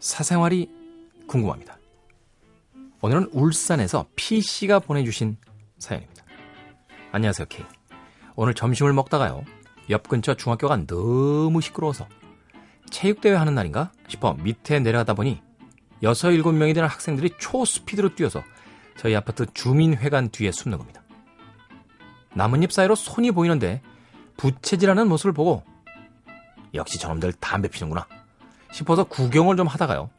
사생활이 궁금합니다. 오늘은 울산에서 P씨가 보내주신 사연입니다. 안녕하세요, K. 오늘 점심을 먹다가요. 옆 근처 중학교가 너무 시끄러워서 체육대회 하는 날인가 싶어 밑에 내려가다 보니 6, 7명이 되는 학생들이 초스피드로 뛰어서 저희 아파트 주민회관 뒤에 숨는 겁니다. 나뭇잎 사이로 손이 보이는데 부채질하는 모습을 보고 역시 저놈들 담배 피는구나 싶어서 구경을 좀 하다가요.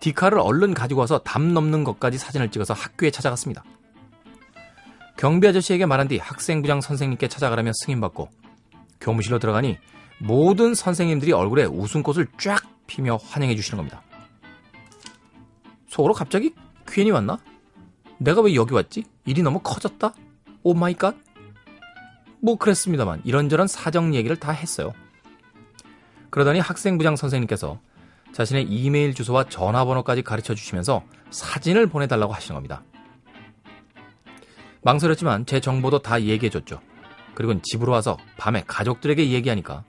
디카를 얼른 가지고 와서 담 넘는 것까지 사진을 찍어서 학교에 찾아갔습니다. 경비 아저씨에게 말한 뒤 학생부장 선생님께 찾아가라며 승인받고 교무실로 들어가니 모든 선생님들이 얼굴에 웃음꽃을 쫙 피며 환영해 주시는 겁니다. 속으로 갑자기 괜히 왔나? 내가 왜 여기 왔지? 일이 너무 커졌다? Oh my god? 뭐 그랬습니다만 이런저런 사정 얘기를 다 했어요. 그러더니 학생부장 선생님께서 자신의 이메일 주소와 전화번호까지 가르쳐 주시면서 사진을 보내달라고 하시는 겁니다. 망설였지만 제 정보도 다 얘기해 줬죠. 그리고 집으로 와서 밤에 가족들에게 얘기하니까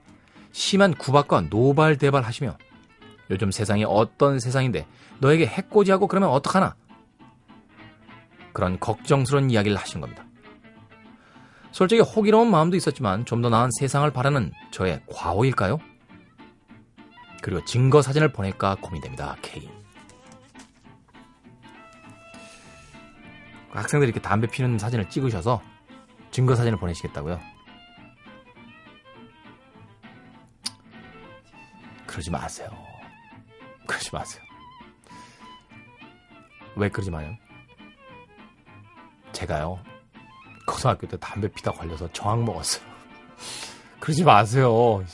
심한 구박과 노발대발 하시며 요즘 세상이 어떤 세상인데 너에게 해코지하고 그러면 어떡하나? 그런 걱정스러운 이야기를 하시는 겁니다. 솔직히 호기로운 마음도 있었지만 좀 더 나은 세상을 바라는 저의 과오일까요? 그리고 증거 사진을 보낼까 고민됩니다. K. 학생들이 이렇게 담배 피는 사진을 찍으셔서 증거 사진을 보내시겠다고요? 그러지 마세요. 그러지 마세요. 왜 그러지 마요? 제가요, 고등학교 때 담배 피다 걸려서 저항 먹었어요. 그러지 마세요.